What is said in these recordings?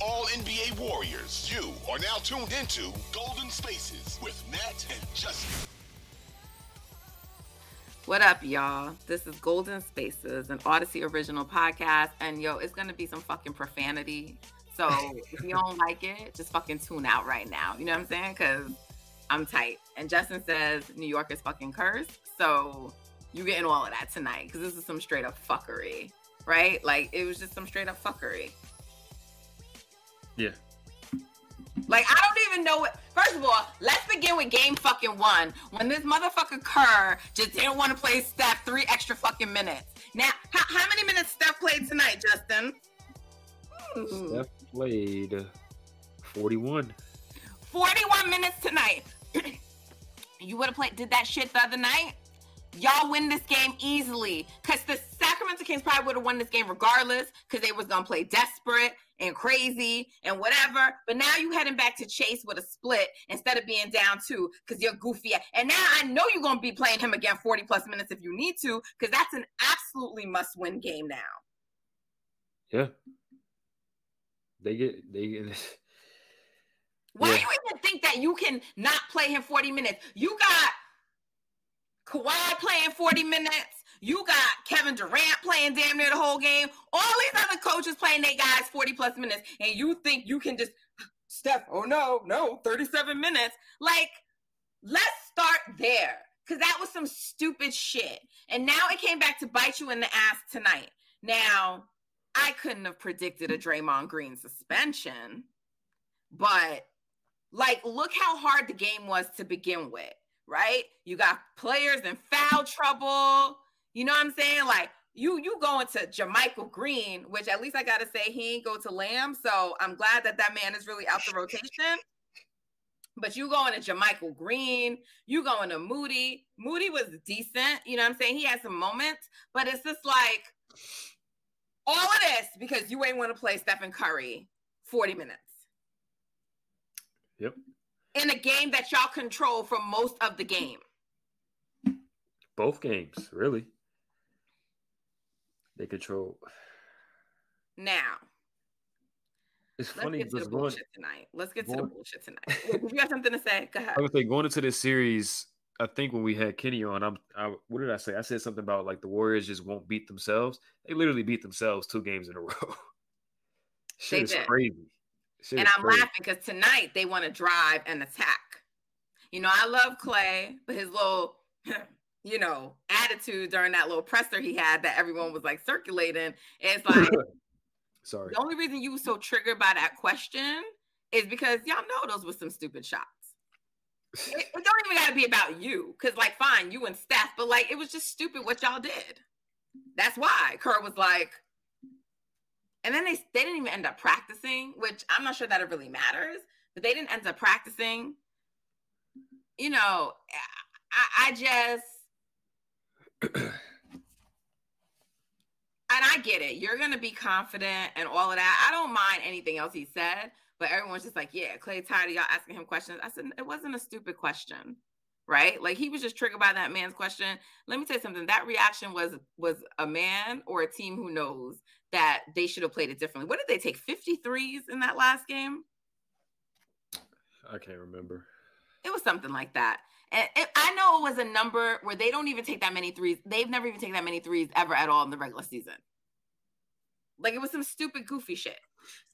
all NBA Warriors. You are now tuned into Golden Spaces with Nat and Justin. What up, y'all? This is Golden Spaces, an Audacy original podcast. And yo, it's gonna be some fucking profanity. So if you don't like it, just fucking tune out right now. You know what I'm saying? Because I'm tight. And Justin says New York is fucking cursed. So you getting all of that tonight because this is some straight up fuckery, right? Like it was just some straight up fuckery. Yeah. Like I don't even know what. First of all, let's begin with game fucking one. When this motherfucker Kerr just didn't want to play Steph three extra fucking minutes. Now, how, how many minutes Steph played tonight, Justin? Hmm. Steph played 41. 41 minutes tonight. you would have played, did that shit the other night? Y'all win this game easily. Because the Sacramento Kings probably would have won this game regardless, because they was going to play desperate and crazy and whatever. But now you heading back to Chase with a split instead of being down two because you're goofy. And now I know you're going to be playing him again 40 plus minutes if you need to, because that's an absolutely must win game now. Yeah. They get, they get. Why yeah. do you even think that you can not play him 40 minutes? You got Kawhi playing 40 minutes. You got Kevin Durant playing damn near the whole game. All these other coaches playing their guys 40 plus minutes. And you think you can just, Steph, oh no, no, 37 minutes. Like, let's start there. Because that was some stupid shit. And now it came back to bite you in the ass tonight. Now, I couldn't have predicted a Draymond Green suspension, but like, look how hard the game was to begin with, right? You got players in foul trouble. You know what I'm saying? Like, you you going to JaMychal Green, which at least I gotta say he ain't go to Lamb. So I'm glad that that man is really out the rotation. But you going to JaMychal Green, you going to Moody. Moody was decent, you know what I'm saying? He had some moments, but it's just like all of this because you ain't want to play Stephen Curry 40 minutes. Yep. In a game that y'all control for most of the game. Both games, really. They control. Now. It's funny. Let's get to the bullshit going, tonight. Let's get going, to the bullshit tonight. If you got something to say, go ahead. I would say going into this series, I think when we had Kenny on, I'm, I, what did I say? I said something about like the Warriors just won't beat themselves. They literally beat themselves two games in a row. Shit they is did. crazy. Shit and I'm crazy. laughing because tonight they want to drive and attack. You know, I love Clay, but his little, you know, attitude during that little presser he had that everyone was like circulating. It's like, sorry. The only reason you were so triggered by that question is because y'all know those were some stupid shots. it, it don't even got to be about you, because like, fine, you and Steph, but like, it was just stupid what y'all did. That's why Kerr was like, and then they they didn't even end up practicing, which I'm not sure that it really matters, but they didn't end up practicing. You know, I, I just and I get it. You're gonna be confident and all of that. I don't mind anything else he said, but everyone's just like, yeah, Clay tired of y'all asking him questions. I said it wasn't a stupid question right? Like he was just triggered by that man's question. Let me tell you something. That reaction was was a man or a team who knows that they should have played it differently. What did they take 53s in that last game? I can't remember. It was something like that. I know it was a number where they don't even take that many threes. They've never even taken that many threes ever at all in the regular season. Like it was some stupid, goofy shit.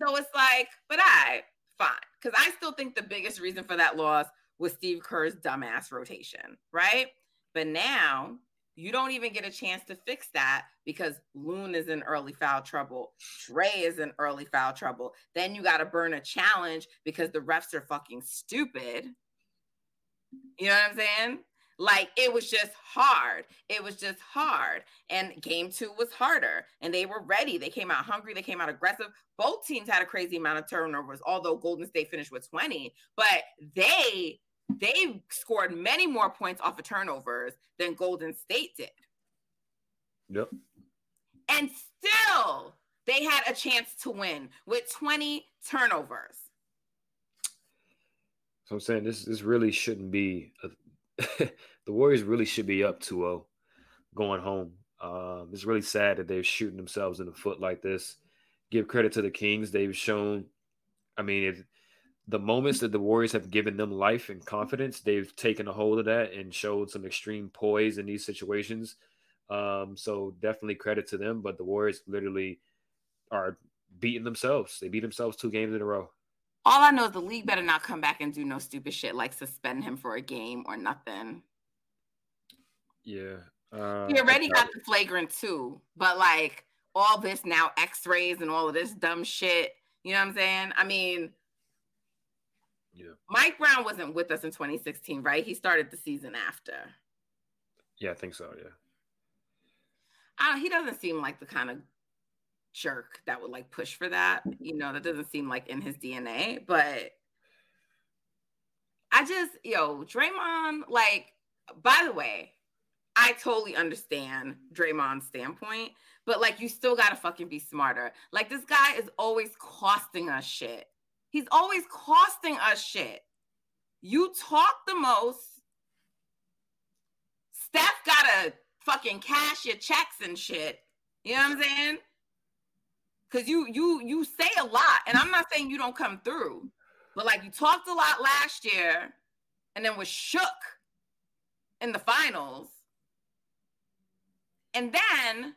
So it's like, but I fine. Because I still think the biggest reason for that loss was Steve Kerr's dumbass rotation, right? But now you don't even get a chance to fix that because Loon is in early foul trouble. Dre is in early foul trouble. Then you got to burn a challenge because the refs are fucking stupid. You know what I'm saying? Like it was just hard. It was just hard. And game two was harder. And they were ready. They came out hungry. They came out aggressive. Both teams had a crazy amount of turnovers, although Golden State finished with 20. But they they scored many more points off of turnovers than Golden State did. Yep. And still, they had a chance to win with 20 turnovers. So I'm saying this this really shouldn't be a, the Warriors really should be up 2-0 going home. Um, it's really sad that they're shooting themselves in the foot like this. Give credit to the Kings; they've shown I mean, if the moments that the Warriors have given them life and confidence, they've taken a hold of that and showed some extreme poise in these situations. Um, so definitely credit to them. But the Warriors literally are beating themselves. They beat themselves two games in a row. All I know is the league better not come back and do no stupid shit like suspend him for a game or nothing. Yeah. Uh, he already got the flagrant two, but like all this now X-rays and all of this dumb shit. You know what I'm saying? I mean, yeah. Mike Brown wasn't with us in 2016, right? He started the season after. Yeah, I think so. Yeah. Uh, he doesn't seem like the kind of jerk that would like push for that. Mm. You know, that doesn't seem like in his DNA. But I just, yo, Draymond, like, by the way, I totally understand Draymond's standpoint, but like, you still gotta fucking be smarter. Like, this guy is always costing us shit. He's always costing us shit. You talk the most. Steph gotta fucking cash your checks and shit. You know what I'm saying? Cause you you you say a lot, and I'm not saying you don't come through, but like you talked a lot last year, and then was shook in the finals, and then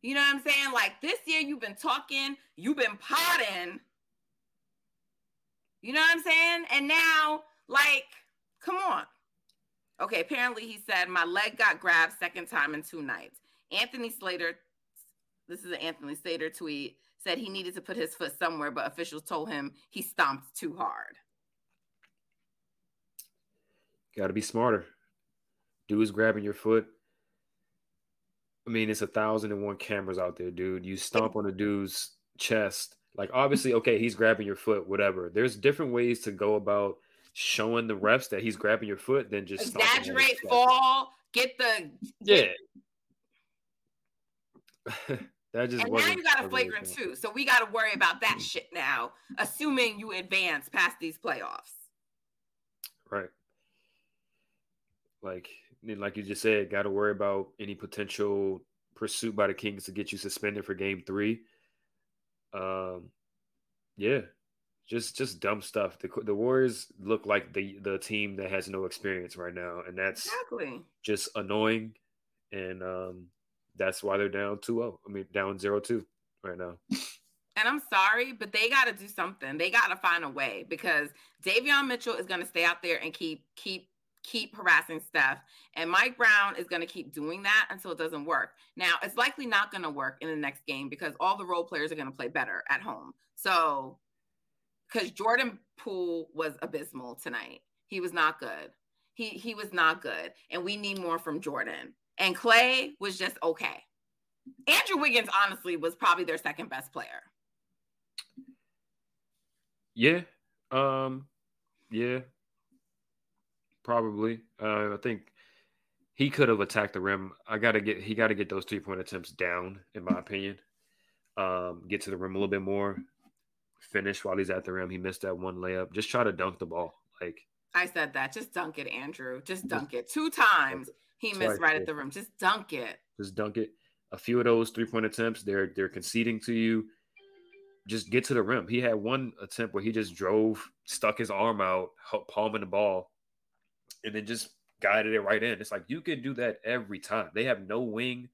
you know what I'm saying? Like this year, you've been talking, you've been potting, you know what I'm saying? And now, like, come on. Okay, apparently he said, My leg got grabbed second time in two nights. Anthony Slater, this is an Anthony Slater tweet, said he needed to put his foot somewhere, but officials told him he stomped too hard. Got to be smarter. Dude's grabbing your foot. I mean, it's a thousand and one cameras out there, dude. You stomp on a dude's chest like obviously, okay, he's grabbing your foot, whatever. There's different ways to go about showing the refs that he's grabbing your foot than just exaggerate, fall, get the yeah. that just and now you got a flagrant too, so we got to worry about that shit now. Assuming you advance past these playoffs, right? Like, like you just said, got to worry about any potential pursuit by the Kings to get you suspended for Game Three um, yeah, just just dumb stuff. The the Warriors look like the the team that has no experience right now, and that's exactly just annoying. And um, that's why they're down 2-0. I mean, down 0-2 right now. And I'm sorry, but they got to do something. They got to find a way because Davion Mitchell is going to stay out there and keep keep keep harassing Steph. And Mike Brown is going to keep doing that until it doesn't work. Now, it's likely not going to work in the next game because all the role players are going to play better at home. So, because Jordan Poole was abysmal tonight, he was not good. He he was not good, and we need more from Jordan. And Clay was just okay. Andrew Wiggins, honestly, was probably their second best player. Yeah. Um. Yeah. Probably. Uh, I think he could have attacked the rim. I gotta get he gotta get those three point attempts down, in my opinion. Um, get to the rim a little bit more. Finish while he's at the rim. He missed that one layup. Just try to dunk the ball. Like I said that. Just dunk it, Andrew. Just dunk it. Two times he missed right at the rim. Just dunk it. Just dunk it. A few of those three point attempts, they're they're conceding to you. Just get to the rim. He had one attempt where he just drove, stuck his arm out, palming the ball, and then just guided it right in. It's like you can do that every time. They have no wing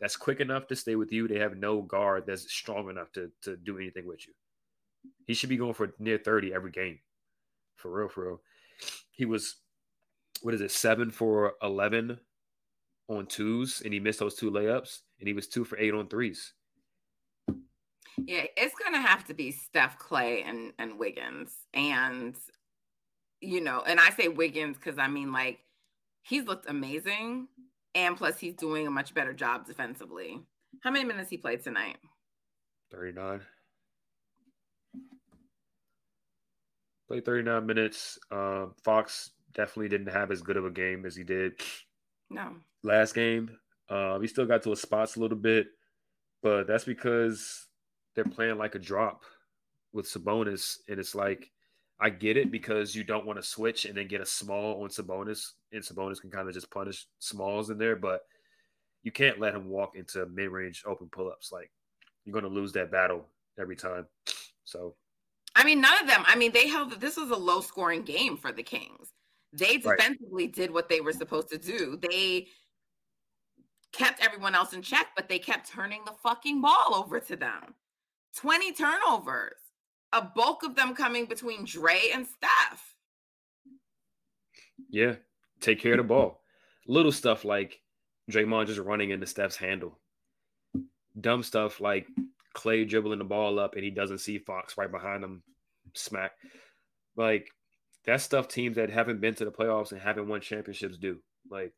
that's quick enough to stay with you. They have no guard that's strong enough to to do anything with you. He should be going for near 30 every game. For real, for real. He was what is it, seven for eleven on twos, and he missed those two layups, and he was two for eight on threes. Yeah, it's gonna have to be Steph Clay and and Wiggins. And you know, and I say Wiggins because I mean, like, he's looked amazing. And plus, he's doing a much better job defensively. How many minutes he played tonight? 39. Played 39 minutes. Uh, Fox definitely didn't have as good of a game as he did. No. Last game. Uh, he still got to his spots a little bit, but that's because they're playing like a drop with Sabonis. And it's like I get it because you don't want to switch and then get a small on Sabonis, and Sabonis can kind of just punish smalls in there, but you can't let him walk into mid range open pull ups. Like you're going to lose that battle every time. So I mean, none of them. I mean, they held this was a low scoring game for the Kings. They defensively right. did what they were supposed to do. They kept everyone else in check, but they kept turning the fucking ball over to them. 20 turnovers, a bulk of them coming between Dre and Steph. Yeah, take care of the ball. Little stuff like Draymond just running into Steph's handle. Dumb stuff like Clay dribbling the ball up and he doesn't see Fox right behind him, smack. Like that's stuff teams that haven't been to the playoffs and haven't won championships do. Like,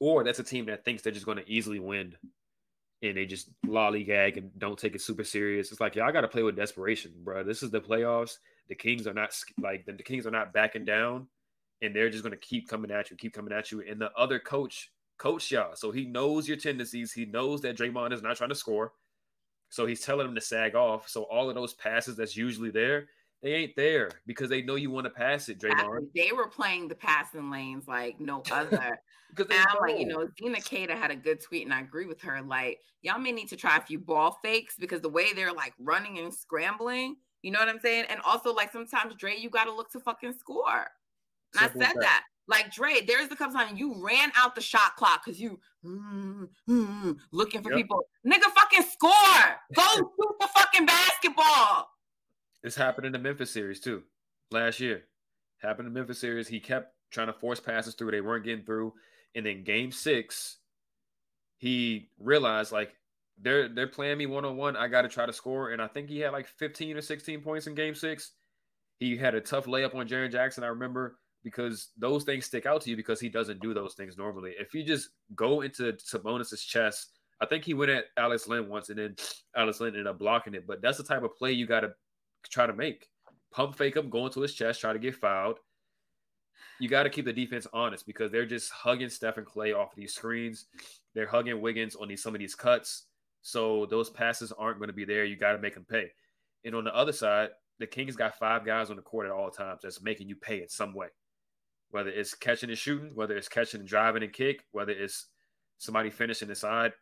or that's a team that thinks they're just going to easily win and they just lollygag and don't take it super serious. It's like, yeah, I got to play with desperation, bro. This is the playoffs. The Kings are not like the, the Kings are not backing down, and they're just going to keep coming at you, keep coming at you. And the other coach coach y'all, so he knows your tendencies. He knows that Draymond is not trying to score, so he's telling him to sag off. So all of those passes that's usually there, they ain't there because they know you want to pass it, Draymond. They were playing the passing lanes like no other. because and I'm like, you know, Zena Keita had a good tweet, and I agree with her. Like, y'all may need to try a few ball fakes because the way they're like running and scrambling, you know what I'm saying? And also, like sometimes Dre, you got to look to fucking score. And I said that. that. Like Dre, there's the couple times you ran out the shot clock because you mm, mm, looking for yep. people. Nigga, fucking score. Go shoot the fucking basketball. This happened in the Memphis series too. Last year, happened in the Memphis series. He kept trying to force passes through. They weren't getting through. And then Game Six, he realized like they're they're playing me one on one. I got to try to score. And I think he had like 15 or 16 points in Game Six. He had a tough layup on Jaren Jackson. I remember because those things stick out to you because he doesn't do those things normally. If you just go into Sabonis's chest, I think he went at Alex Len once and then Alex Len ended up blocking it. But that's the type of play you got to try to make. Pump fake him, go into his chest, try to get fouled. You got to keep the defense honest because they're just hugging Steph and Clay off of these screens. They're hugging Wiggins on these some of these cuts. So those passes aren't going to be there. You got to make them pay. And on the other side, the Kings got five guys on the court at all times that's making you pay in some way. Whether it's catching and shooting, whether it's catching and driving and kick, whether it's somebody finishing inside.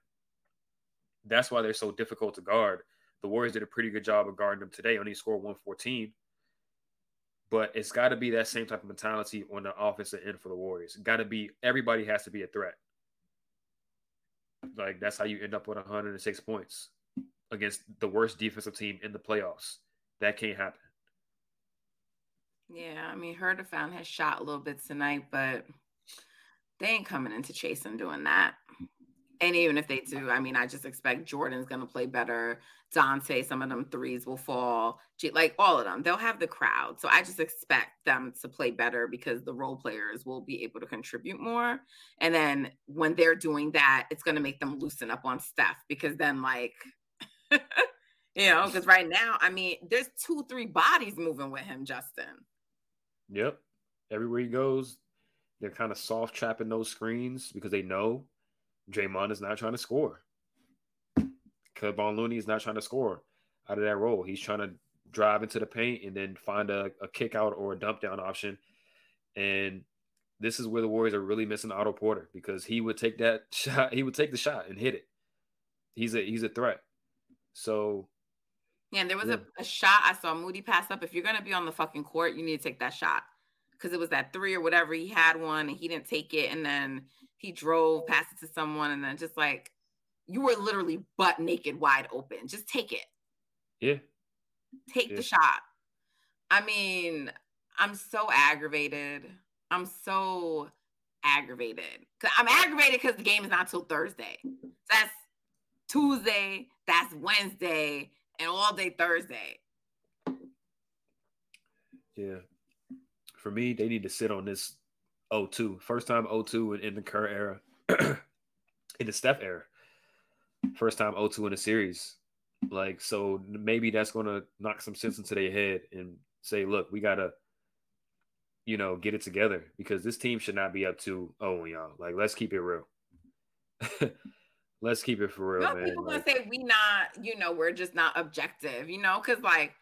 That's why they're so difficult to guard the Warriors did a pretty good job of guarding them today. Only scored 114. But it's got to be that same type of mentality on the offensive end for the Warriors. Got to be everybody has to be a threat. Like that's how you end up with 106 points against the worst defensive team in the playoffs. That can't happen. Yeah, I mean, Huerter found has shot a little bit tonight, but they ain't coming into chasing doing that. And even if they do, I mean, I just expect Jordan's going to play better. Donte, some of them threes will fall. Like all of them, they'll have the crowd. So I just expect them to play better because the role players will be able to contribute more. And then when they're doing that, it's going to make them loosen up on Steph because then, like, you know, because right now, I mean, there's two, three bodies moving with him, Justin. Yep. Everywhere he goes, they're kind of soft trapping those screens because they know Draymond is not trying to score. Kevon Looney is not trying to score out of that role. He's trying to drive into the paint and then find a, a kick out or a dump down option. And this is where the Warriors are really missing Otto Porter because he would take that shot, he would take the shot and hit it. He's a he's a threat. So yeah, there was yeah. A, a shot I saw Moody pass up. If you're gonna be on the fucking court, you need to take that shot. Because it was that three or whatever. He had one and he didn't take it. And then he drove, past it to someone, and then just like you were literally butt naked, wide open. Just take it. Yeah. Take yeah. the shot. I mean, I'm so aggravated. I'm so aggravated. I'm aggravated because the game is not till Thursday. That's Tuesday, that's Wednesday, and all day Thursday. Yeah. For me, they need to sit on this 02. First time 02 in, in the current era, in the Steph era. First time 02 in a series. Like, so maybe that's going to knock some sense into their head and say, look, we got to, you know, get it together because this team should not be up to, oh, y'all. Like, let's keep it real. let's keep it for real, no, man. People like, gonna say we not, you know, we're just not objective, you know, because like,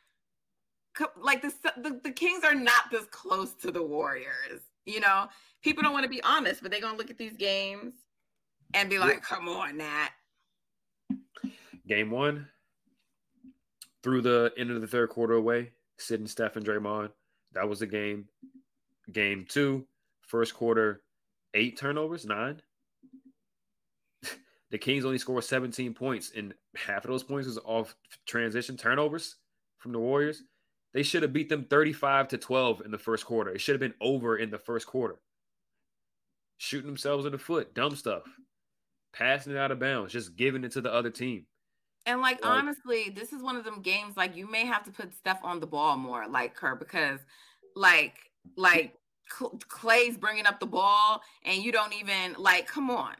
like the, the the Kings are not this close to the Warriors. You know, people don't want to be honest, but they're gonna look at these games and be like, "Come on, Nat." Game one, through the end of the third quarter away, sitting Steph and Draymond. That was the game. Game two, first quarter, eight turnovers, nine. the Kings only scored 17 points, and half of those points was off transition turnovers from the Warriors. They should have beat them 35 to 12 in the first quarter. It should have been over in the first quarter. Shooting themselves in the foot, dumb stuff. Passing it out of bounds, just giving it to the other team. And like, like honestly, this is one of them games like you may have to put stuff on the ball more, like her, because like like Clay's bringing up the ball and you don't even like, come on.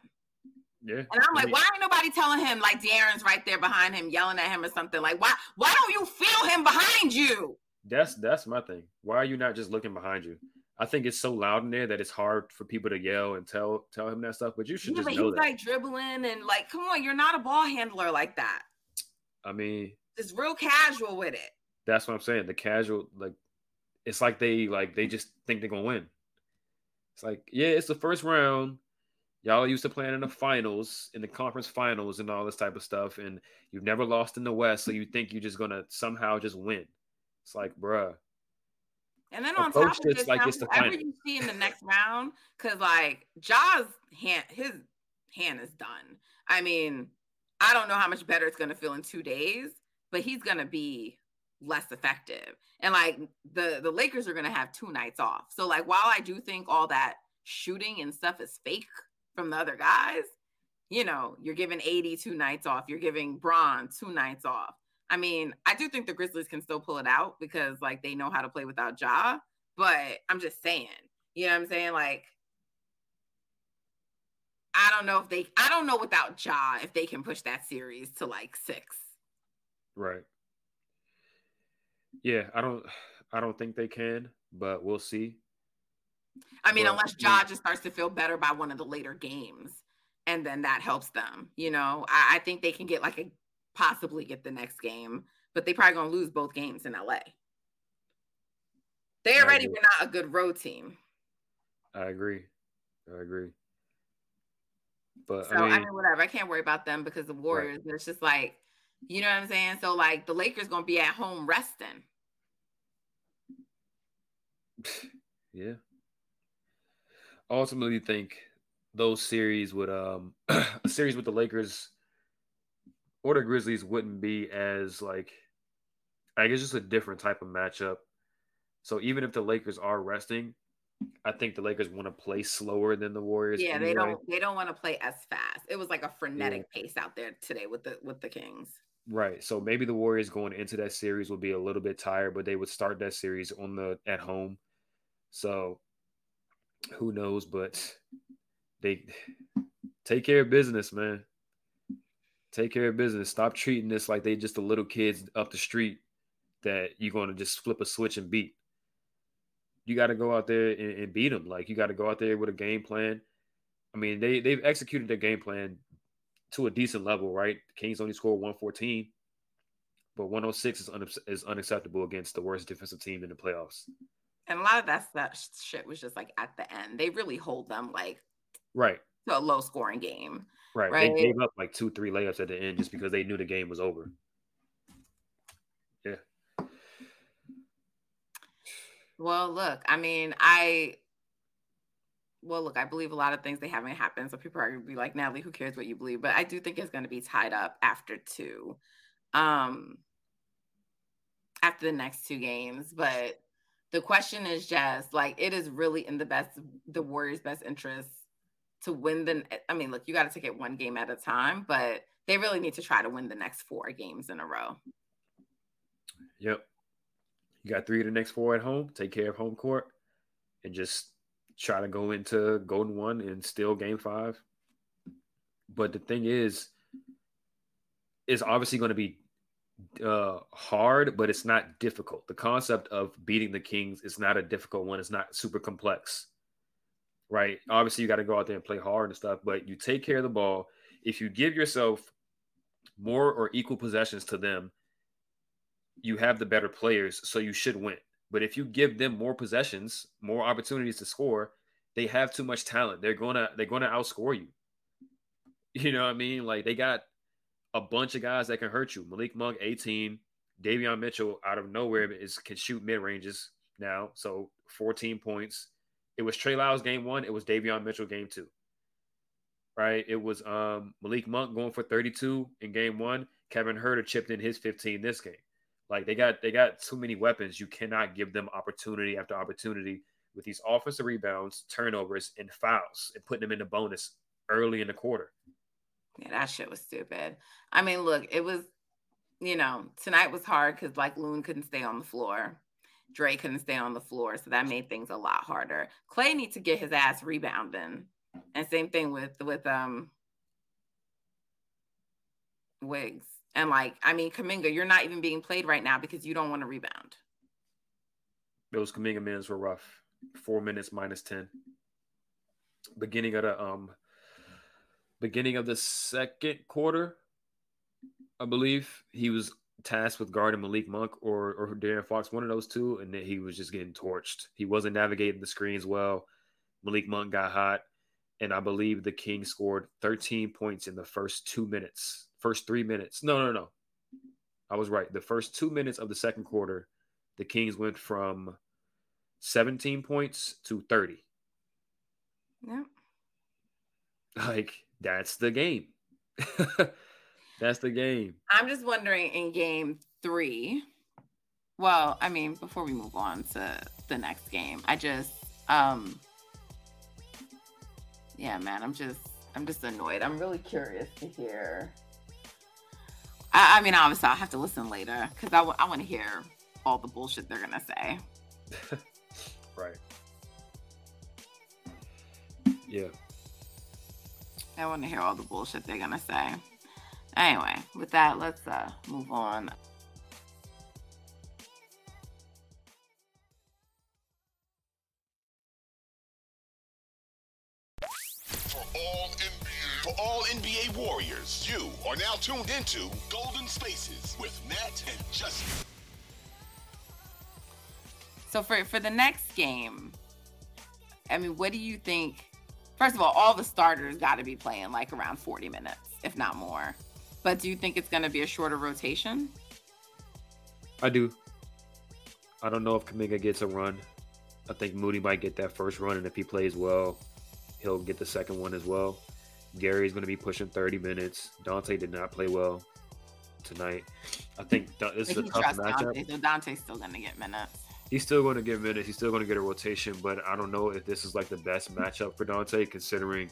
Yeah. And I'm like, why ain't nobody telling him like De'Aaron's right there behind him, yelling at him or something? Like, why why don't you feel him behind you? That's that's my thing. Why are you not just looking behind you? I think it's so loud in there that it's hard for people to yell and tell tell him that stuff. But you should yeah, just know he's that. like dribbling and like, come on, you're not a ball handler like that. I mean, it's real casual with it. That's what I'm saying. The casual, like, it's like they like they just think they're gonna win. It's like, yeah, it's the first round. Y'all used to playing in the finals, in the conference finals, and all this type of stuff, and you've never lost in the West, so you think you're just gonna somehow just win. It's like, bruh. And then on top of this, like it's the whoever you see in the next round, because like Ja's hand, his hand is done. I mean, I don't know how much better it's gonna feel in two days, but he's gonna be less effective. And like the the Lakers are gonna have two nights off. So like while I do think all that shooting and stuff is fake from the other guys, you know, you're giving AD two nights off. You're giving Bron two nights off. I mean, I do think the Grizzlies can still pull it out because like they know how to play without Ja. But I'm just saying, you know what I'm saying? Like, I don't know if they I don't know without Ja if they can push that series to like six. Right. Yeah, I don't I don't think they can, but we'll see. I mean, but, unless Ja just starts to feel better by one of the later games, and then that helps them. You know, I, I think they can get like a possibly get the next game, but they probably gonna lose both games in LA. They already were not a good road team. I agree. I agree. But so I mean, I mean, whatever. I can't worry about them because the Warriors. Right. It's just like, you know what I'm saying. So like, the Lakers gonna be at home resting. yeah. Ultimately, think those series would um a series with the Lakers or the Grizzlies wouldn't be as like I guess just a different type of matchup. So even if the Lakers are resting, I think the Lakers want to play slower than the Warriors. Yeah, anyway. they don't they don't want to play as fast. It was like a frenetic yeah. pace out there today with the with the Kings. Right. So maybe the Warriors going into that series would be a little bit tired, but they would start that series on the at home. So who knows, but they take care of business, man. Take care of business. Stop treating this like they just the little kids up the street that you're going to just flip a switch and beat. You got to go out there and, and beat them. Like you got to go out there with a game plan. I mean, they they've executed their game plan to a decent level, right? Kings only scored 114, but 106 is, un- is unacceptable against the worst defensive team in the playoffs. And a lot of that that shit was just like at the end. They really hold them like right to a low scoring game. Right. right. They gave up like two, three layups at the end just because they knew the game was over. Yeah. Well, look, I mean, I well, look, I believe a lot of things they haven't happened. So people are gonna be like, Natalie, who cares what you believe? But I do think it's gonna be tied up after two. Um after the next two games. But the question is just like it is really in the best the Warriors' best interest to win the I mean, look, you got to take it one game at a time, but they really need to try to win the next four games in a row. Yep. You got three of the next four at home. Take care of home court and just try to go into Golden One and steal game five. But the thing is, it's obviously going to be uh, hard, but it's not difficult. The concept of beating the Kings is not a difficult one. It's not super complex, right? Obviously, you got to go out there and play hard and stuff, but you take care of the ball. If you give yourself more or equal possessions to them, you have the better players, so you should win. But if you give them more possessions, more opportunities to score, they have too much talent. They're gonna they're gonna outscore you. You know what I mean? Like they got a bunch of guys that can hurt you. Malik Monk, 18, Davion Mitchell out of nowhere is can shoot mid ranges now. So 14 points. It was Trey Lyles game one. It was Davion Mitchell game two. Right. It was um, Malik Monk going for 32 in game one. Kevin Huerter chipped in his 15 this game. Like they got they got too many weapons. You cannot give them opportunity after opportunity with these offensive rebounds, turnovers, and fouls, and putting them in the bonus early in the quarter. Yeah, that shit was stupid. I mean, look, it was, you know, tonight was hard because like Loon couldn't stay on the floor. Dre couldn't stay on the floor. So that made things a lot harder. Clay needs to get his ass rebounding. And same thing with with um Wiggs. And like, I mean, Kuminga, you're not even being played right now because you don't want to rebound. Those Kuminga minutes were rough. Four minutes minus ten. Beginning of the um beginning of the second quarter, I believe he was tasked with guarding Malik Monk or or De'Aaron Fox, one of those two, and then he was just getting torched. He wasn't navigating the screens well. Malik Monk got hot, and I believe the Kings scored 13 points in the first two minutes, first three minutes. No, no, no, I was right. The first two minutes of the second quarter, the Kings went from 17 points to 30. Yeah. Like that's the game. That's the game. I'm just wondering in game three. Well, I mean, before we move on to the next game, I just um yeah, man, I'm just I'm just annoyed. I'm really curious to hear. I, I mean, obviously, I'll have to listen later because I, w- I want to hear all the bullshit they're gonna say. right. Yeah. I want to hear all the bullshit they're gonna say. Anyway, with that, let's uh, move on. For all NBA, for all NBA Warriors, you are now tuned into Golden Spaces with Nat and Justin. So for for the next game, I mean, what do you think? First of all, all the starters got to be playing like around 40 minutes, if not more. But do you think it's going to be a shorter rotation? I do. I don't know if Kuminga gets a run. I think Moody might get that first run, and if he plays well, he'll get the second one as well. Gary's going to be pushing 30 minutes. Donte did not play well tonight. I think this is a tough matchup. Donte, so Donte's still going to get minutes. He's still going to get minutes. He's still going to get a rotation, but I don't know if this is like the best matchup for Donte, considering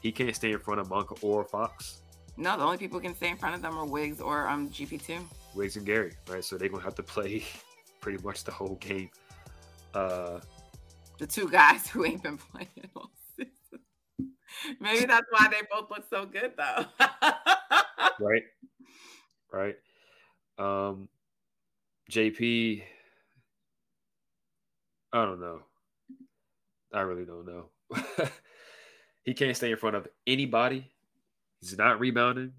he can't stay in front of Monk or Fox. No, the only people who can stay in front of them are Wiggs or um GP2. Wiggs and Gary, right? So they're gonna have to play pretty much the whole game. Uh the two guys who ain't been playing all season. Maybe that's why they both look so good though. right. Right. Um JP I don't know. I really don't know. he can't stay in front of anybody He's not rebounding.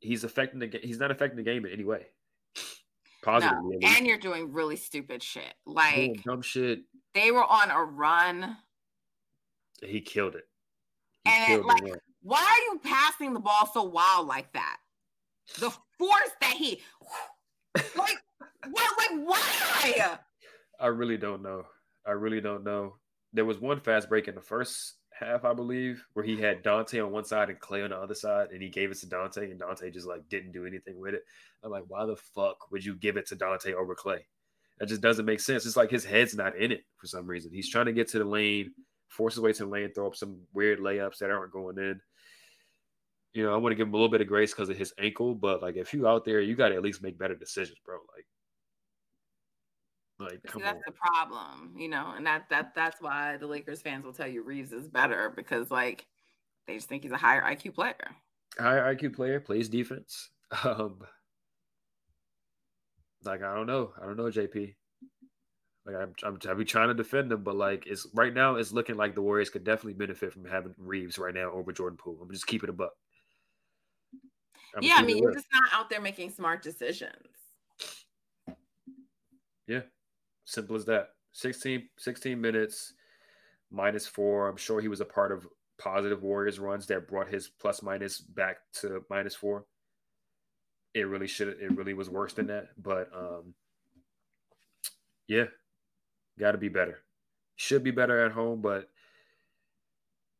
He's affecting the game. He's not affecting the game in any way. Positively. No. And you're doing really stupid shit. Like doing dumb shit. They were on a run. He killed it. He and killed like, why are you passing the ball so wild like that? The force that he like what like why? I really don't know. I really don't know. There was one fast break in the first half, I believe, where he had Donte on one side and Clay on the other side, and he gave it to Donte, and Donte just like didn't do anything with it. I'm like, why the fuck would you give it to Donte over Clay? That just doesn't make sense. It's like his head's not in it for some reason. He's trying to get to the lane, force his way to the lane, throw up some weird layups that aren't going in. You know, I want to give him a little bit of grace because of his ankle, but like if you out there, you got to at least make better decisions, bro. Like like, See, that's on. the problem, you know, and that that that's why the Lakers fans will tell you Reaves is better because like they just think he's a higher IQ player. Higher IQ player plays defense. Um, like I don't know, I don't know, JP. Like I'm, I'm, I be trying to defend him, but like it's right now, it's looking like the Warriors could definitely benefit from having Reaves right now over Jordan Poole. I'm just keeping it buck. I'm yeah, I mean, you're just not out there making smart decisions. Yeah, Simple as that. 16, 16 minutes, minus four. I'm sure he was a part of positive Warriors runs that brought his plus minus back to minus four. it really should it really was worse than that. But um yeah, gotta be better. Should be better at home, but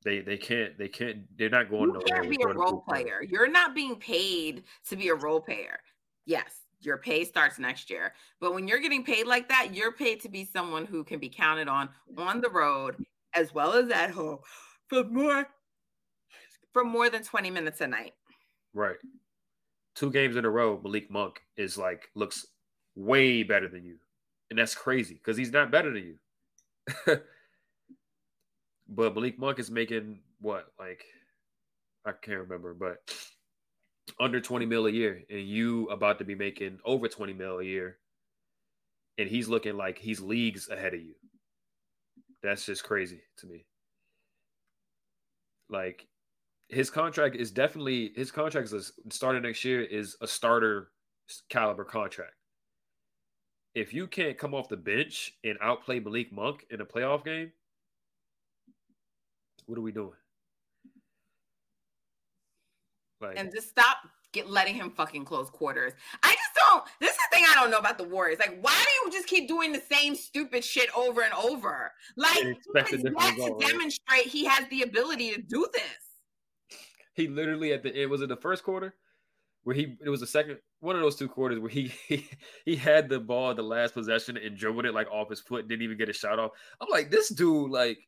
they they can't they can't they're not going you can't be a role player. You're not being paid to be a role player. Yes, your pay starts next year. But when you're getting paid like that, you're paid to be someone who can be counted on on the road as well as at home for more for more than 20 minutes a night. Right. Two games in a row, Malik Monk is like looks way better than you. And that's crazy because he's not better than you. but Malik Monk is making what, like I can't remember, but under 20 mil a year, and you about to be making over 20 mil a year, and he's looking like he's leagues ahead of you. That's just crazy to me. Like his contract is definitely his contract is starting next year is a starter caliber contract. If you can't come off the bench and outplay Malik Monk in a playoff game, what are we doing? Like, and just stop get letting him fucking close quarters. I just don't. This is the thing I don't know about the Warriors. Like, why do you just keep doing the same stupid shit over and over? Like, he has yet to demonstrate he has the ability to do this he literally at the end was it the first quarter where he it was the second one of those two quarters where he he, he had the ball at the last possession and dribbled it like off his foot, didn't even get a shot off. I'm like, this dude, like,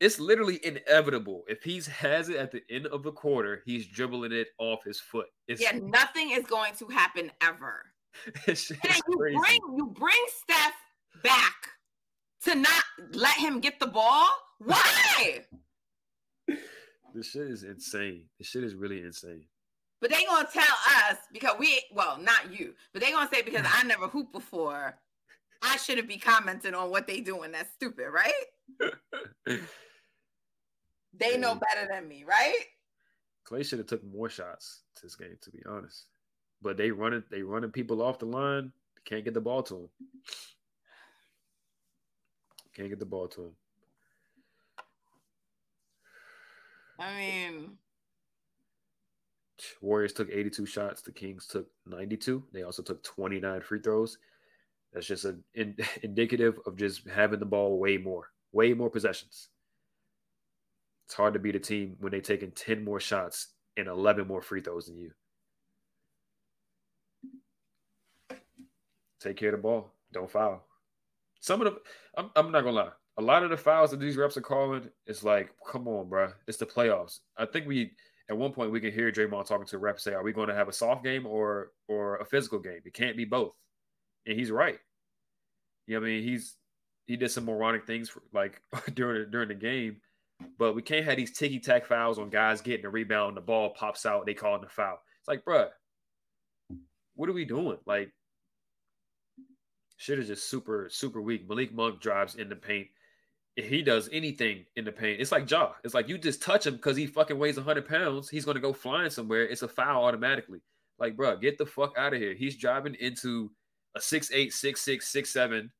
it's literally inevitable. If he has it at the end of the quarter, he's dribbling it off his foot. It's, yeah, nothing is going to happen ever. it's, it's you crazy. bring you bring Steph back to not let him get the ball. Why? This shit is insane. This shit is really insane. But they gonna tell us because we well, not you, but they gonna say because I never hooped before, I shouldn't be commenting on what they doing. That's stupid, right? they know better than me, right? Clay should have took more shots to this game, to be honest. But they running, they running people off the line. Can't get the ball to him. Can't get the ball to him. I mean, Warriors took 82 shots. The Kings took 92. They also took 29 free throws. That's just an in, indicative of just having the ball way more, way more possessions. It's hard to beat a team when they're taking 10 more shots and 11 more free throws than you. Take care of the ball. Don't foul. Some of the, I'm, I'm not gonna lie a lot of the fouls that these reps are calling, it's like, come on, bro. It's the playoffs. I think we at one point we can hear Draymond talking to a rep say, Are we going to have a soft game or or a physical game? It can't be both. And he's right. You know I mean? He's he did some moronic things for, like during during the game, but we can't have these ticky tack fouls on guys getting a rebound, the ball pops out, they call it a foul. It's like, bro, what are we doing? Like, shit is just super, super weak. Malik Monk drives in the paint if he does anything in the paint, it's like Ja. It's like you just touch him because he fucking weighs 100 pounds. He's going to go flying somewhere. It's a foul automatically. Like, bro, get the fuck out of here. He's driving into a six eight, six six, six seven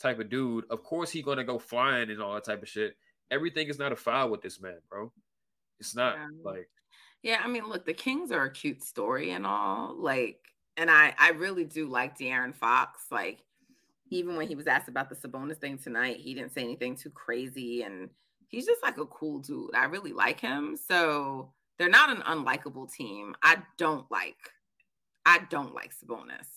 type of dude. Of course, he's going to go flying and all that type of shit. Everything is not a foul with this man, bro. It's not yeah. like. Yeah, I mean, look, the Kings are a cute story and all. Like, and I, I really do like De'Aaron Fox. Like, even when he was asked about the Sabonis thing tonight, he didn't say anything too crazy. And he's just like a cool dude. I really like him. So they're not an unlikable team. I don't like, I don't like Sabonis.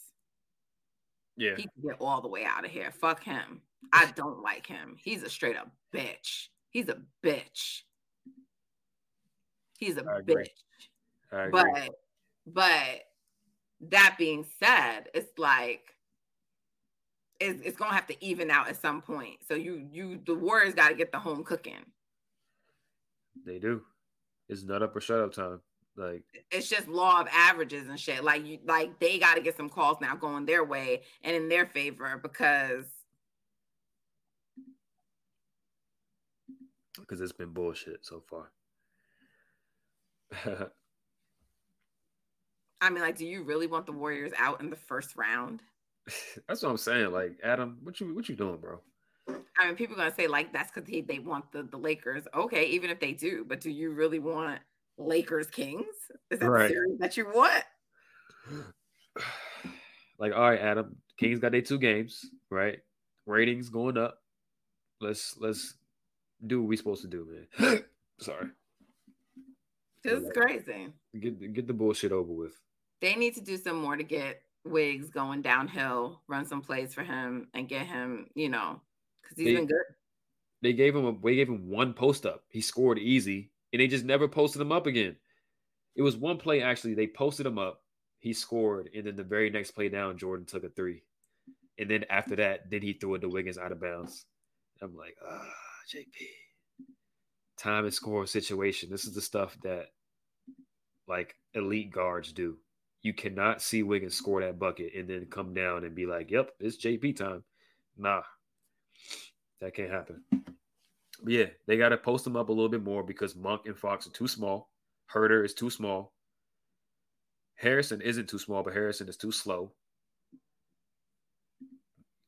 Yeah. He can get all the way out of here. Fuck him. I don't like him. He's a straight up bitch. He's a bitch. He's a bitch. But but that being said, it's like it's, it's gonna have to even out at some point. So you you the Warriors got to get the home cooking. They do. It's not up or shut up time. Like it's just law of averages and shit. Like you like they got to get some calls now going their way and in their favor because because it's been bullshit so far. I mean, like, do you really want the Warriors out in the first round? That's what I'm saying. Like Adam, what you what you doing, bro? I mean, people are gonna say like that's because they want the the Lakers. Okay, even if they do, but do you really want Lakers Kings? Is that right. the series that you want? like, all right, Adam, Kings got their two games, right? Ratings going up. Let's let's do what we supposed to do, man. Sorry. This is crazy. Get get the bullshit over with. They need to do some more to get Wiggs going downhill, run some plays for him, and get him, you know, because he's they, been good. They gave him a they gave him one post up. He scored easy, and they just never posted him up again. It was one play actually. They posted him up. He scored, and then the very next play down, Jordan took a three, and then after that, then he threw it to Wiggins out of bounds. I'm like, ah, JP. Time and score situation. This is the stuff that like elite guards do. You cannot see Wiggins score that bucket and then come down and be like, "Yep, it's JP time." Nah, that can't happen. But yeah, they got to post them up a little bit more because Monk and Fox are too small. Huerter is too small. Harrison isn't too small, but Harrison is too slow.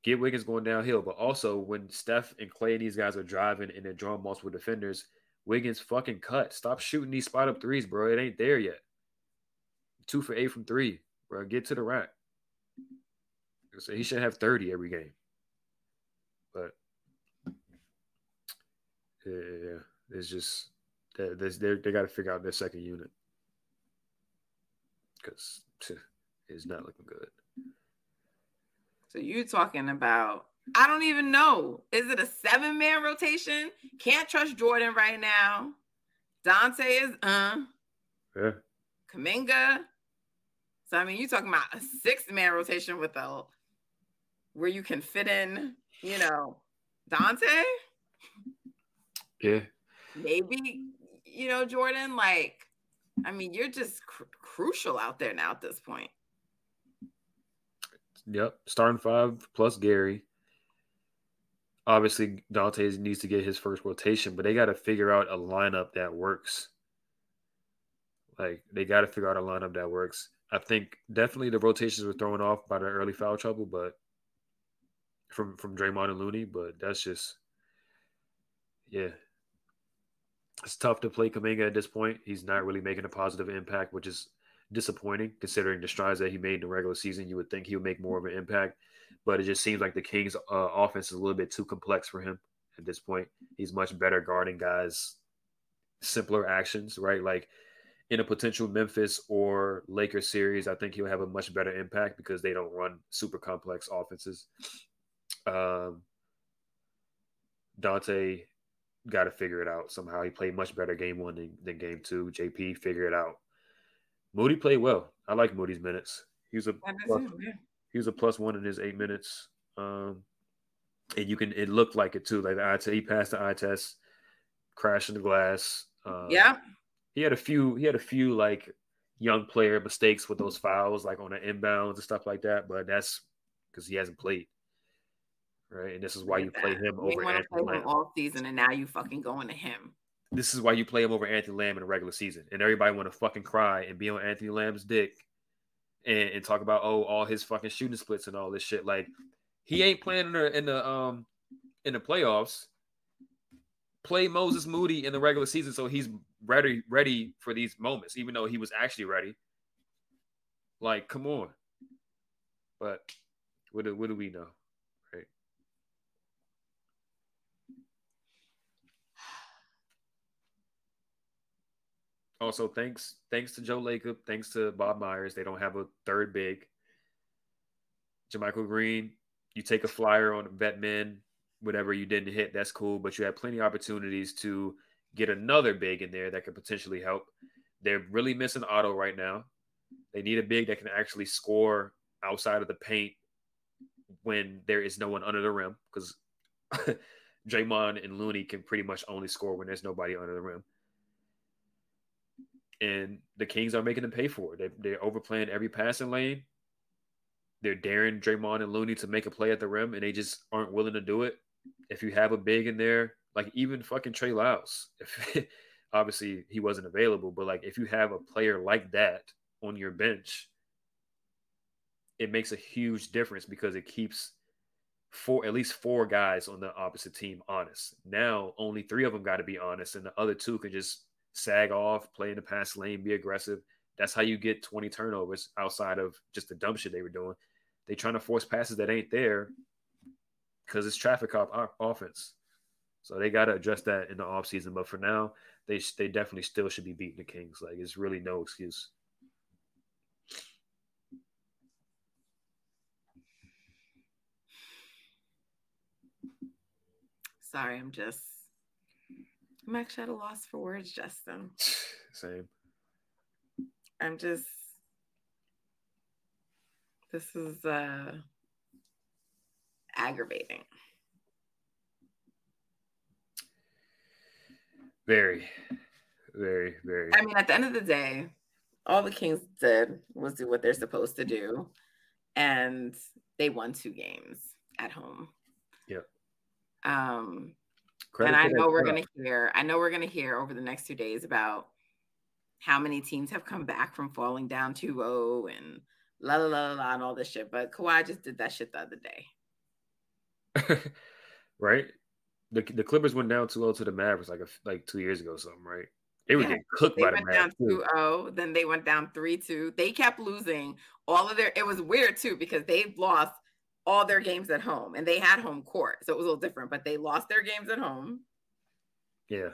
Get Wiggins going downhill, but also when Steph and Clay and these guys are driving and they're drawing multiple defenders, Wiggins fucking cut. Stop shooting these spot up threes, bro. It ain't there yet. Two for eight from three, bro. Get to the rack. So he should have 30 every game. But yeah, it's just they they got to figure out their second unit because it's not looking good. So you talking about I don't even know. Is it a seven man rotation? Can't trust Jordan right now. Donte is uh yeah. Kuminga. So I mean you talking about a six man rotation with a where you can fit in, you know, Donte. Yeah. Maybe, you know, Jordan, like, I mean, you're just cr- crucial out there now at this point. Yep. Starting five plus Gary. Obviously, Donte needs to get his first rotation, but they got to figure out a lineup that works. Like, they got to figure out a lineup that works. I think definitely the rotations were thrown off by the early foul trouble, but from from Draymond and Looney, but that's just yeah, it's tough to play Kuminga at this point. He's not really making a positive impact, which is disappointing considering the strides that he made in the regular season. You would think he would make more of an impact, but it just seems like the Kings' uh, offense is a little bit too complex for him at this point. He's much better guarding guys' simpler actions, right? Like in a potential Memphis or Lakers series, I think he'll have a much better impact because they don't run super complex offenses. Um, Donte got to figure it out somehow. He played much better game one than, than game two. JP figure it out. Moody played well. I like Moody's minutes. He was a plus, he was a plus one in his eight minutes. Um, and you can it looked like it too. Like the eye test, he passed the eye test, crashing the glass. Um, yeah. He had a few. He had a few like young player mistakes with those fouls, like on the inbounds and stuff like that. But that's because he hasn't played right? And this is why you play him over Anthony Lamb all season, and now you fucking going to him. This is why you play him over Anthony Lamb in the regular season, and everybody want to fucking cry and be on Anthony Lamb's dick and, and, talk about oh all his fucking shooting splits and all this shit. Like he ain't playing in the in the um in the playoffs. Play Moses Moody in the regular season, so he's ready ready for these moments, even though he was actually ready. Like, come on. But what do, what do we know? Also, thanks thanks to Joe Lacob, thanks to Bob Myers. They don't have a third big. JaMychal Green, you take a flyer on vet men, whatever you didn't hit, that's cool. But you have plenty of opportunities to get another big in there that could potentially help. They're really missing Otto right now. They need a big that can actually score outside of the paint when there is no one under the rim because Draymond and Looney can pretty much only score when there's nobody under the rim and the Kings are making them pay for it. They, they're overplaying every passing lane. They're daring Draymond and Looney to make a play at the rim, and they just aren't willing to do it. If you have a big in there, like even fucking Trey Lyles, if obviously he wasn't available, but like if you have a player like that on your bench, it makes a huge difference because it keeps four at least four guys on the opposite team honest. Now only three of them got to be honest, and the other two can just sag off, play in the pass lane, be aggressive. That's how you get 20 turnovers outside of just the dumb shit they were doing. They trying to force passes that ain't there because it's traffic cop offense. So they got to address that in the offseason. But for now, they they definitely still should be beating the Kings. Like it's really no excuse. Sorry, I'm just I'm actually at a loss for words, Justin. Same. I'm just this is uh aggravating. Very, very, very. I mean, at the end of the day, all the Kings did was do what they're supposed to do, and they won two games at home. Yep. Um, Credit and I know we're going to hear. I know we're going to hear over the next two days about how many teams have come back from falling down 2-0 and la la la la and all this shit. But Kawhi just did that shit the other day. right? The the Clippers went down 2-0 to the Mavericks like a, like two years ago, or something, right? They were yeah. getting cooked they by went the Mavericks. Down 2-0, then they went down 3-2. They kept losing all of their. It was weird too because they've lost all their games at home and they had home court. So it was a little different, but they lost their games at home. Yeah.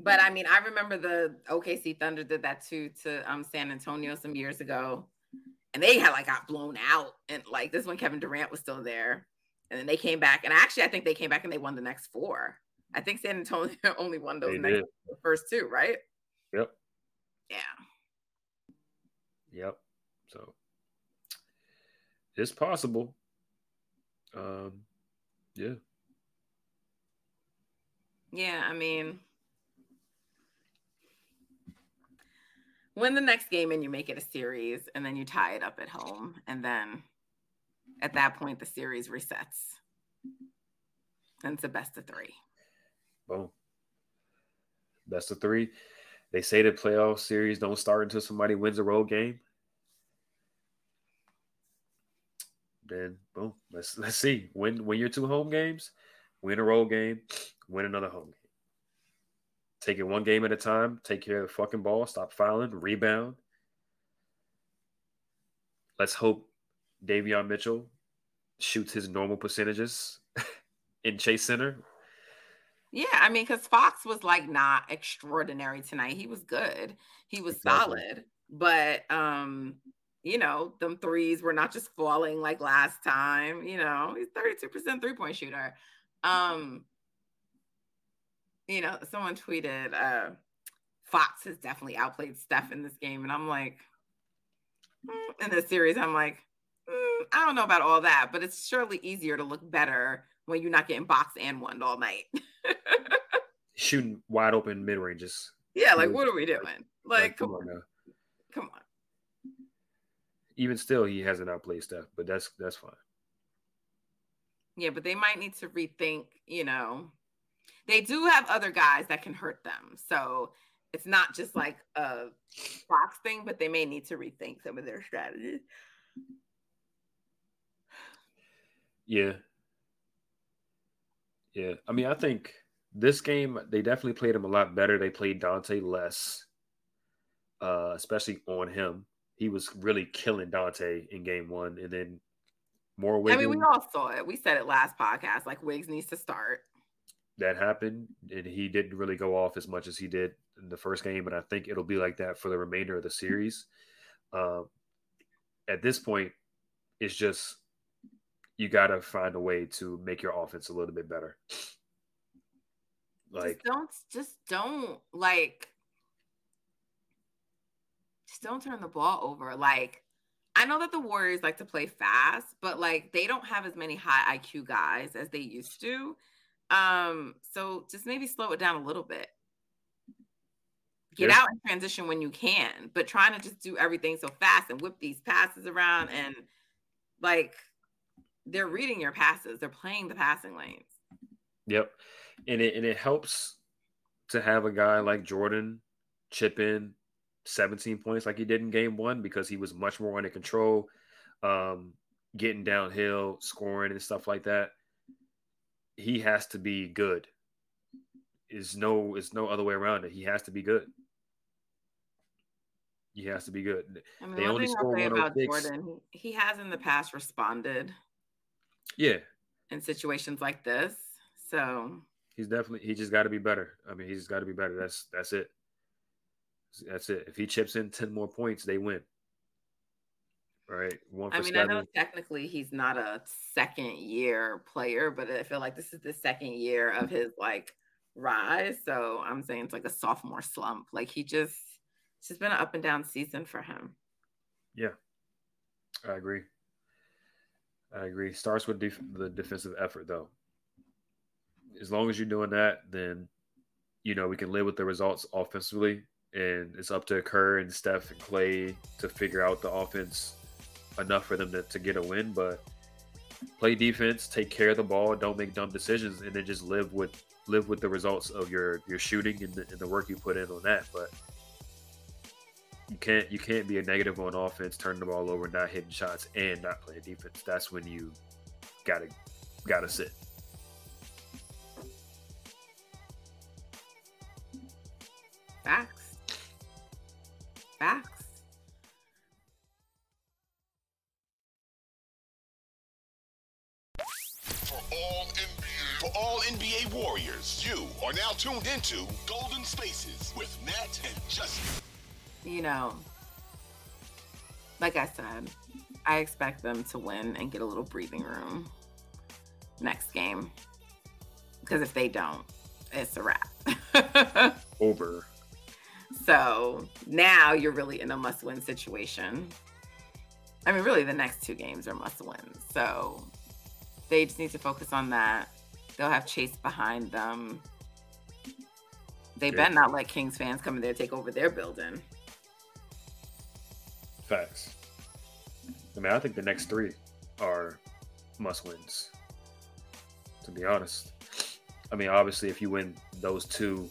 But I mean, I remember the OKC Thunder did that too to um San Antonio some years ago. And they had like got blown out. And like this when Kevin Durant was still there. And then they came back. And actually I think they came back and they won the next four. I think San Antonio only won those next first two, right? Yep. Yeah. Yep. It's possible. Um, yeah. Yeah, I mean, win the next game and you make it a series, and then you tie it up at home, and then at that point the series resets, and it's a best of three. Boom. Best of three. They say the playoff series don't start until somebody wins a road game. Then boom, let's let's see. Win win your two home games, win a road game, win another home game. Take it one game at a time. Take care of the fucking ball. Stop fouling. Rebound. Let's hope Davion Mitchell shoots his normal percentages in Chase Center. Yeah, I mean, because Fox was like not extraordinary tonight. He was good. He was exactly. solid, but um, you know, them threes were not just falling like last time. You know, he's 32% three point shooter. Um, you know, someone tweeted, uh, Fox has definitely outplayed Steph in this game. And I'm like, mm, in this series, I'm like, mm, I don't know about all that, but it's surely easier to look better when you're not getting boxed and one all night. Shooting wide open mid ranges. Yeah, like what are we doing? Like, like come, on, on come on even still, he hasn't outplayed Steph, but that's that's fine. Yeah, but they might need to rethink. You know, they do have other guys that can hurt them, so it's not just like a box thing, but they may need to rethink some of their strategies. Yeah. Yeah. I mean, I think this game, they definitely played him a lot better. They played Donte less, uh, especially on him he was really killing Donte in game one, and then more Wiggins. I mean, we all saw it. We said it last podcast. Like Wiggs needs to start. That happened, and he didn't really go off as much as he did in the first game. And I think it'll be like that for the remainder of the series. Um, at this point, it's just you got to find a way to make your offense a little bit better. Like, just don't, just don't like just don't turn the ball over. Like, I know that the Warriors like to play fast, but like they don't have as many high IQ guys as they used to. Um, so just maybe slow it down a little bit. Get out and transition when you can, but trying to just do everything so fast and whip these passes around and like they're reading your passes, they're playing the passing lanes. Yep. And it and it helps to have a guy like Jordan chip in 17 points like he did in game one because he was much more under control, um, getting downhill, scoring, and stuff like that. He has to be good. Is no is no other way around it. He has to be good. he has to be good. I mean, they only score one about Jordan. He has in the past responded. Yeah. In situations like this, so he's definitely he just got to be better. I mean, he's got to be better. That's that's it. That's it. If he chips in ten more points, they win. Right. One I mean. I know technically he's not a second year player, but I feel like this is the second year of mm-hmm. his like rise. So I'm saying it's like a sophomore slump. Like he just it's just been an up and down season for him. Yeah, I agree. I agree. Starts with def- the defensive effort, though. As long as you're doing that, then you know we can live with the results offensively, and it's up to Kerr and Steph and Clay to figure out the offense enough for them to, to get a win. But play defense, take care of the ball, don't make dumb decisions, and then just live with live with the results of your your shooting and the, and the work you put in on that. But you can't you can't be a negative on offense, turning the ball over, not hitting shots, and not playing defense. That's when you gotta gotta sit. Facts. For all NBA, for all NBA Warriors, you are now tuned into Golden Spaces with Nat and Justin you know, like I said, I expect them to win and get a little breathing room next game. Because if they don't, it's a wrap. Over. So now you're really in a must win situation. I mean, really, the next two games are must wins. So they just need to focus on that. They'll have Chase behind them. They yeah. better not let Kings fans come in there take over their building. Facts. I mean, I think the next three are must wins. To be honest, I mean, obviously, if you win those two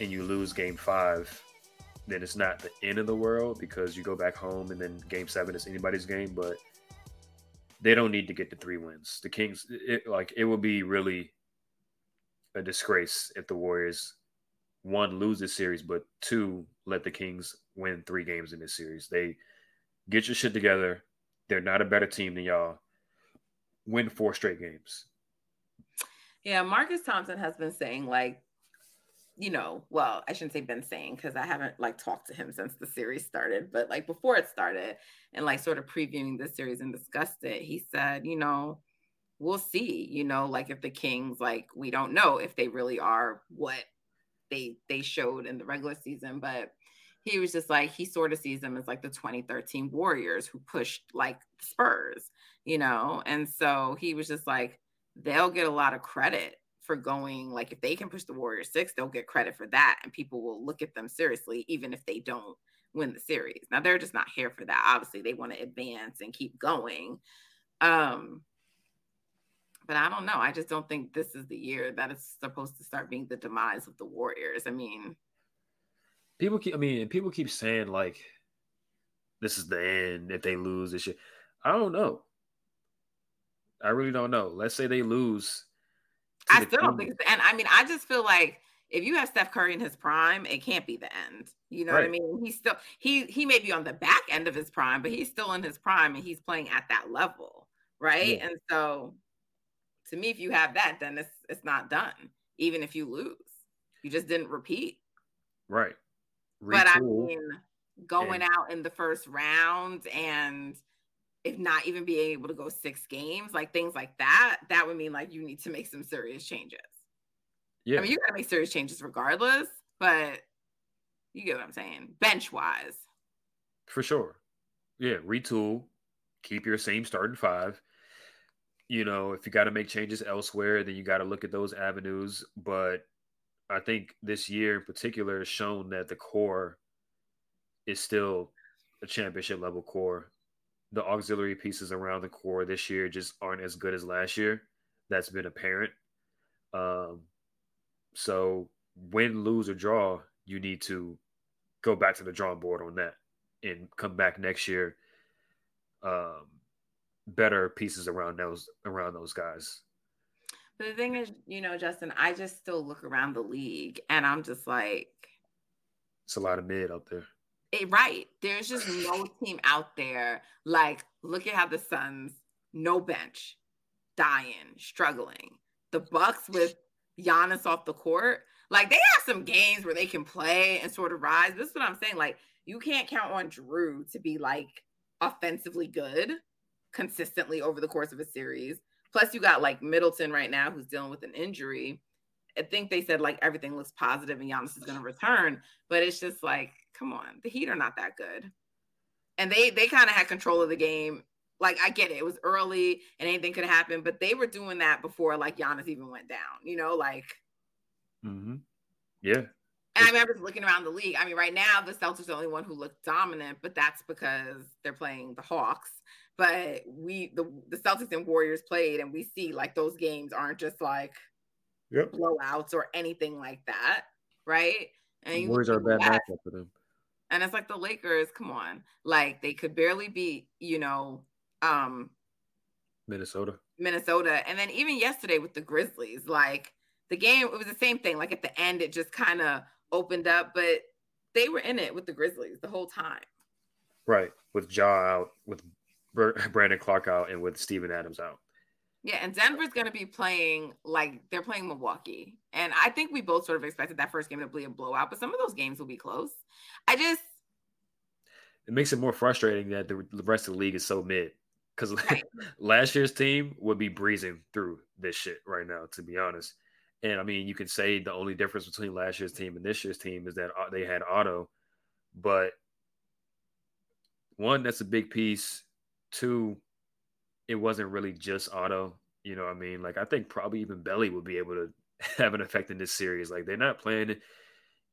and you lose Game Five, then it's not the end of the world because you go back home and then Game Seven is anybody's game. But they don't need to get the three wins. The Kings, it, like, it would be really a disgrace if the Warriors one lose this series, but two let the Kings win three games in this series. They get your shit together. They're not a better team than y'all. Win four straight games. Yeah, Marcus Thompson has been saying like, you know, well, I shouldn't say been saying because I haven't like talked to him since the series started, but like before it started and like sort of previewing the series and discussed it, he said, you know, we'll see, you know, like if the Kings, like we don't know if they really are what they they showed in the regular season, but he was just like he sort of sees them as like the 2013 Warriors who pushed like Spurs, you know, and so he was just like they'll get a lot of credit for going like if they can push the Warriors six, they'll get credit for that, and people will look at them seriously even if they don't win the series. Now they're just not here for that. Obviously, they want to advance and keep going. Um, but I don't know. I just don't think this is the year that it's supposed to start being the demise of the Warriors. I mean, people keep. I mean, people keep saying like, "This is the end." If they lose this year, I don't know. I really don't know. Let's say they lose. I still don't think it's the end. I mean, I just feel like if you have Steph Curry in his prime, it can't be the end. You know right. what I mean? He's still he he may be on the back end of his prime, but he's still in his prime and he's playing at that level, right? Yeah. And so to me, if you have that, then it's it's not done. Even if you lose, you just didn't repeat. Right. Retool. But I mean, going and- out in the first round and if not even being able to go six games, like things like that, that would mean like you need to make some serious changes. Yeah. I mean, you gotta make serious changes regardless, but you get what I'm saying. Bench wise. For sure. Yeah, retool, keep your same starting five, you know, if you got to make changes elsewhere, then you got to look at those avenues. But I think this year in particular has shown that the core is still a championship level core. The auxiliary pieces around the core this year just aren't as good as last year. That's been apparent. Um, so win, lose, or draw, you need to go back to the drawing board on that and come back next year um, better pieces around those around those guys. But the thing is, you know, Justin, I just still look around the league and I'm just like it's a lot of mid up there. It, right. There's just no team out there. Like, look at how the Suns, no bench, dying, struggling. The Bucks with Giannis off the court. Like they have some games where they can play and sort of rise. This is what I'm saying. Like, you can't count on Jrue to be like offensively good consistently over the course of a series. Plus, you got like Middleton right now who's dealing with an injury. I think they said like everything looks positive and Giannis is going to return, but it's just like, come on, the Heat are not that good, and they they kind of had control of the game. Like I get it, it was early and anything could happen, but they were doing that before like Giannis even went down. You know, like, mm-hmm. yeah. And I remember looking around the league. I mean, right now the Celtics are the only one who looked dominant, but that's because they're playing the Hawks. But we, the the Celtics and Warriors played, and we see like those games aren't just like yep. blowouts or anything like that, right? And Warriors are bad matchup for them. And it's like the Lakers, come on, like they could barely beat, you know, um, Minnesota, Minnesota, and then even yesterday with the Grizzlies, like the game, it was the same thing. Like at the end, it just kind of opened up, but they were in it with the Grizzlies the whole time. Right, with Ja out, with Brandon Clarke out, and with Steven Adams out. Yeah, and Denver's going to be playing like they're playing Milwaukee, and I think we both sort of expected that first game to be a blowout, but some of those games will be close. I just it makes it more frustrating that the rest of the league is so mid because right. last year's team would be breezing through this shit right now, to be honest. And I mean, you can say the only difference between last year's team and this year's team is that uh, they had Otto, but one, that's a big piece. Two, it wasn't really just Otto. You know what I mean? Like, I think probably even Belly would be able to have an effect in this series. Like, they're not playing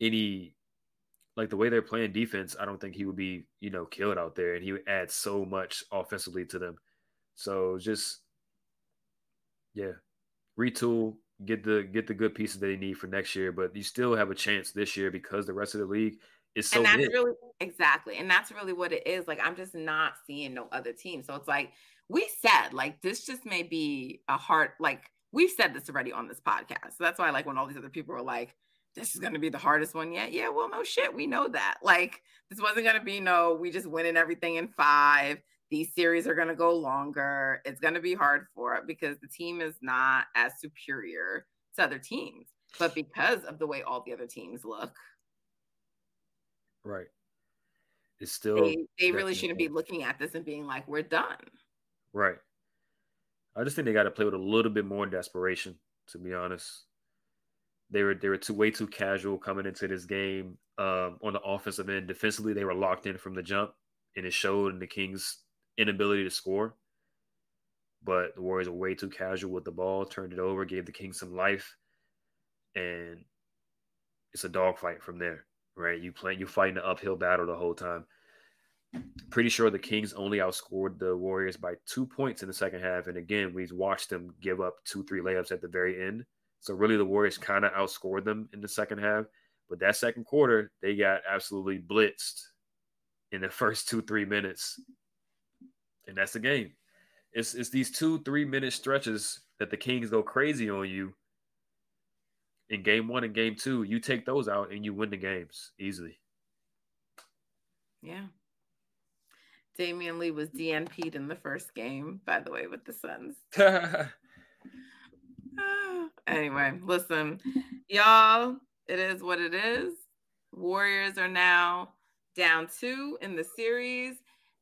any, like, the way they're playing defense, I don't think he would be, you know, killed out there. And he would add so much offensively to them. So just, yeah, retool, get the get the good pieces that they need for next year, but you still have a chance this year because the rest of the league is so. And that's really exactly, and that's really what it is. Like I'm just not seeing no other team, so it's like we said, like this just may be a hard. Like we've said this already on this podcast, so that's why like when all these other people were like. This is gonna be the hardest one yet. Yeah, well, no shit. We know that. Like, this wasn't gonna be no, we just winning everything in five these series are going to go longer. It's going to be hard for it because the team is not as superior to other teams, but because of the way all the other teams look. Right. It's still they, they really shouldn't be looking at this and being like, we're done. Right. I just think they got to play with a little bit more desperation, to be honest. They were they were too way too casual coming into this game. Um, on the offensive end, defensively, they were locked in from the jump, and it showed in the Kings' inability to score. But the Warriors were way too casual with the ball, turned it over, gave the Kings some life, and it's a dogfight from there, right? You play, you fighting an uphill battle the whole time. Pretty sure the Kings only outscored the Warriors by two points in the second half, and again, we watched them give up two, three layups at the very end. So really, the Warriors kind of outscored them in the second half. But that second quarter, they got absolutely blitzed in the first two, three minutes and that's the game. It's it's these two three minute stretches that the Kings go crazy on you. In game one and game two, you take those out and you win the games easily. Yeah. Damion Lee was DNP'd in the first game, by the way, with the Suns. Ah. anyway, listen, y'all, it is what it is. Warriors are now down two in the series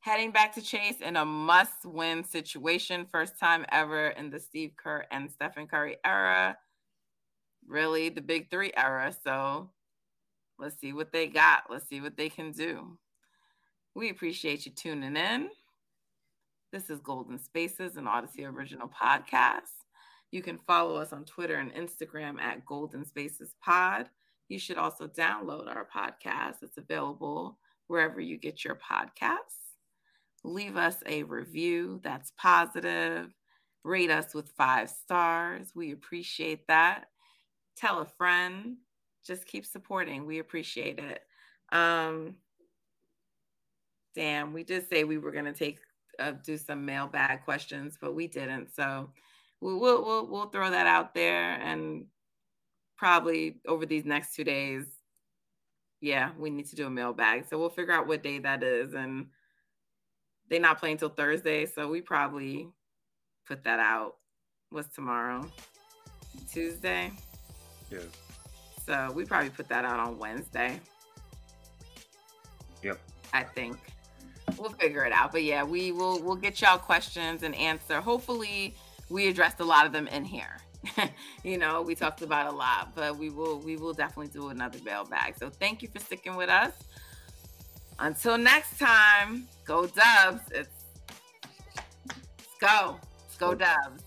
heading back to Chase in a must win situation. First time ever in the Steve Kerr and Stephen Curry era. Really, the big three era. So let's see what they got. Let's see what they can do. We appreciate you tuning in. This is Golden Spaces, an Audacy original podcast. You can follow us on Twitter and Instagram at Golden Spaces Pod. You should also download our podcast. It's available wherever you get your podcasts leave us a review that's positive, rate us with five stars. We appreciate that. Tell a friend, just keep supporting. We appreciate it. Um, damn, we did say we were going to take uh, do some mailbag questions, but we didn't. So we'll, we'll we'll we'll throw that out there, and probably over these next two days, yeah, we need to do a mailbag. So we'll figure out what day that is. And they're not playing till Thursday. So we probably put that out. What's tomorrow? Tuesday? Yeah. So we probably put that out on Wednesday. Yep. I think we'll figure it out. But yeah, we will we'll get y'all questions and answer. Hopefully we addressed a lot of them in here. you know, we talked about a lot, but we will we will definitely do another mailbag. So thank you for sticking with us. Until next time, go Dubs. It's let's go. Let's go Dubs.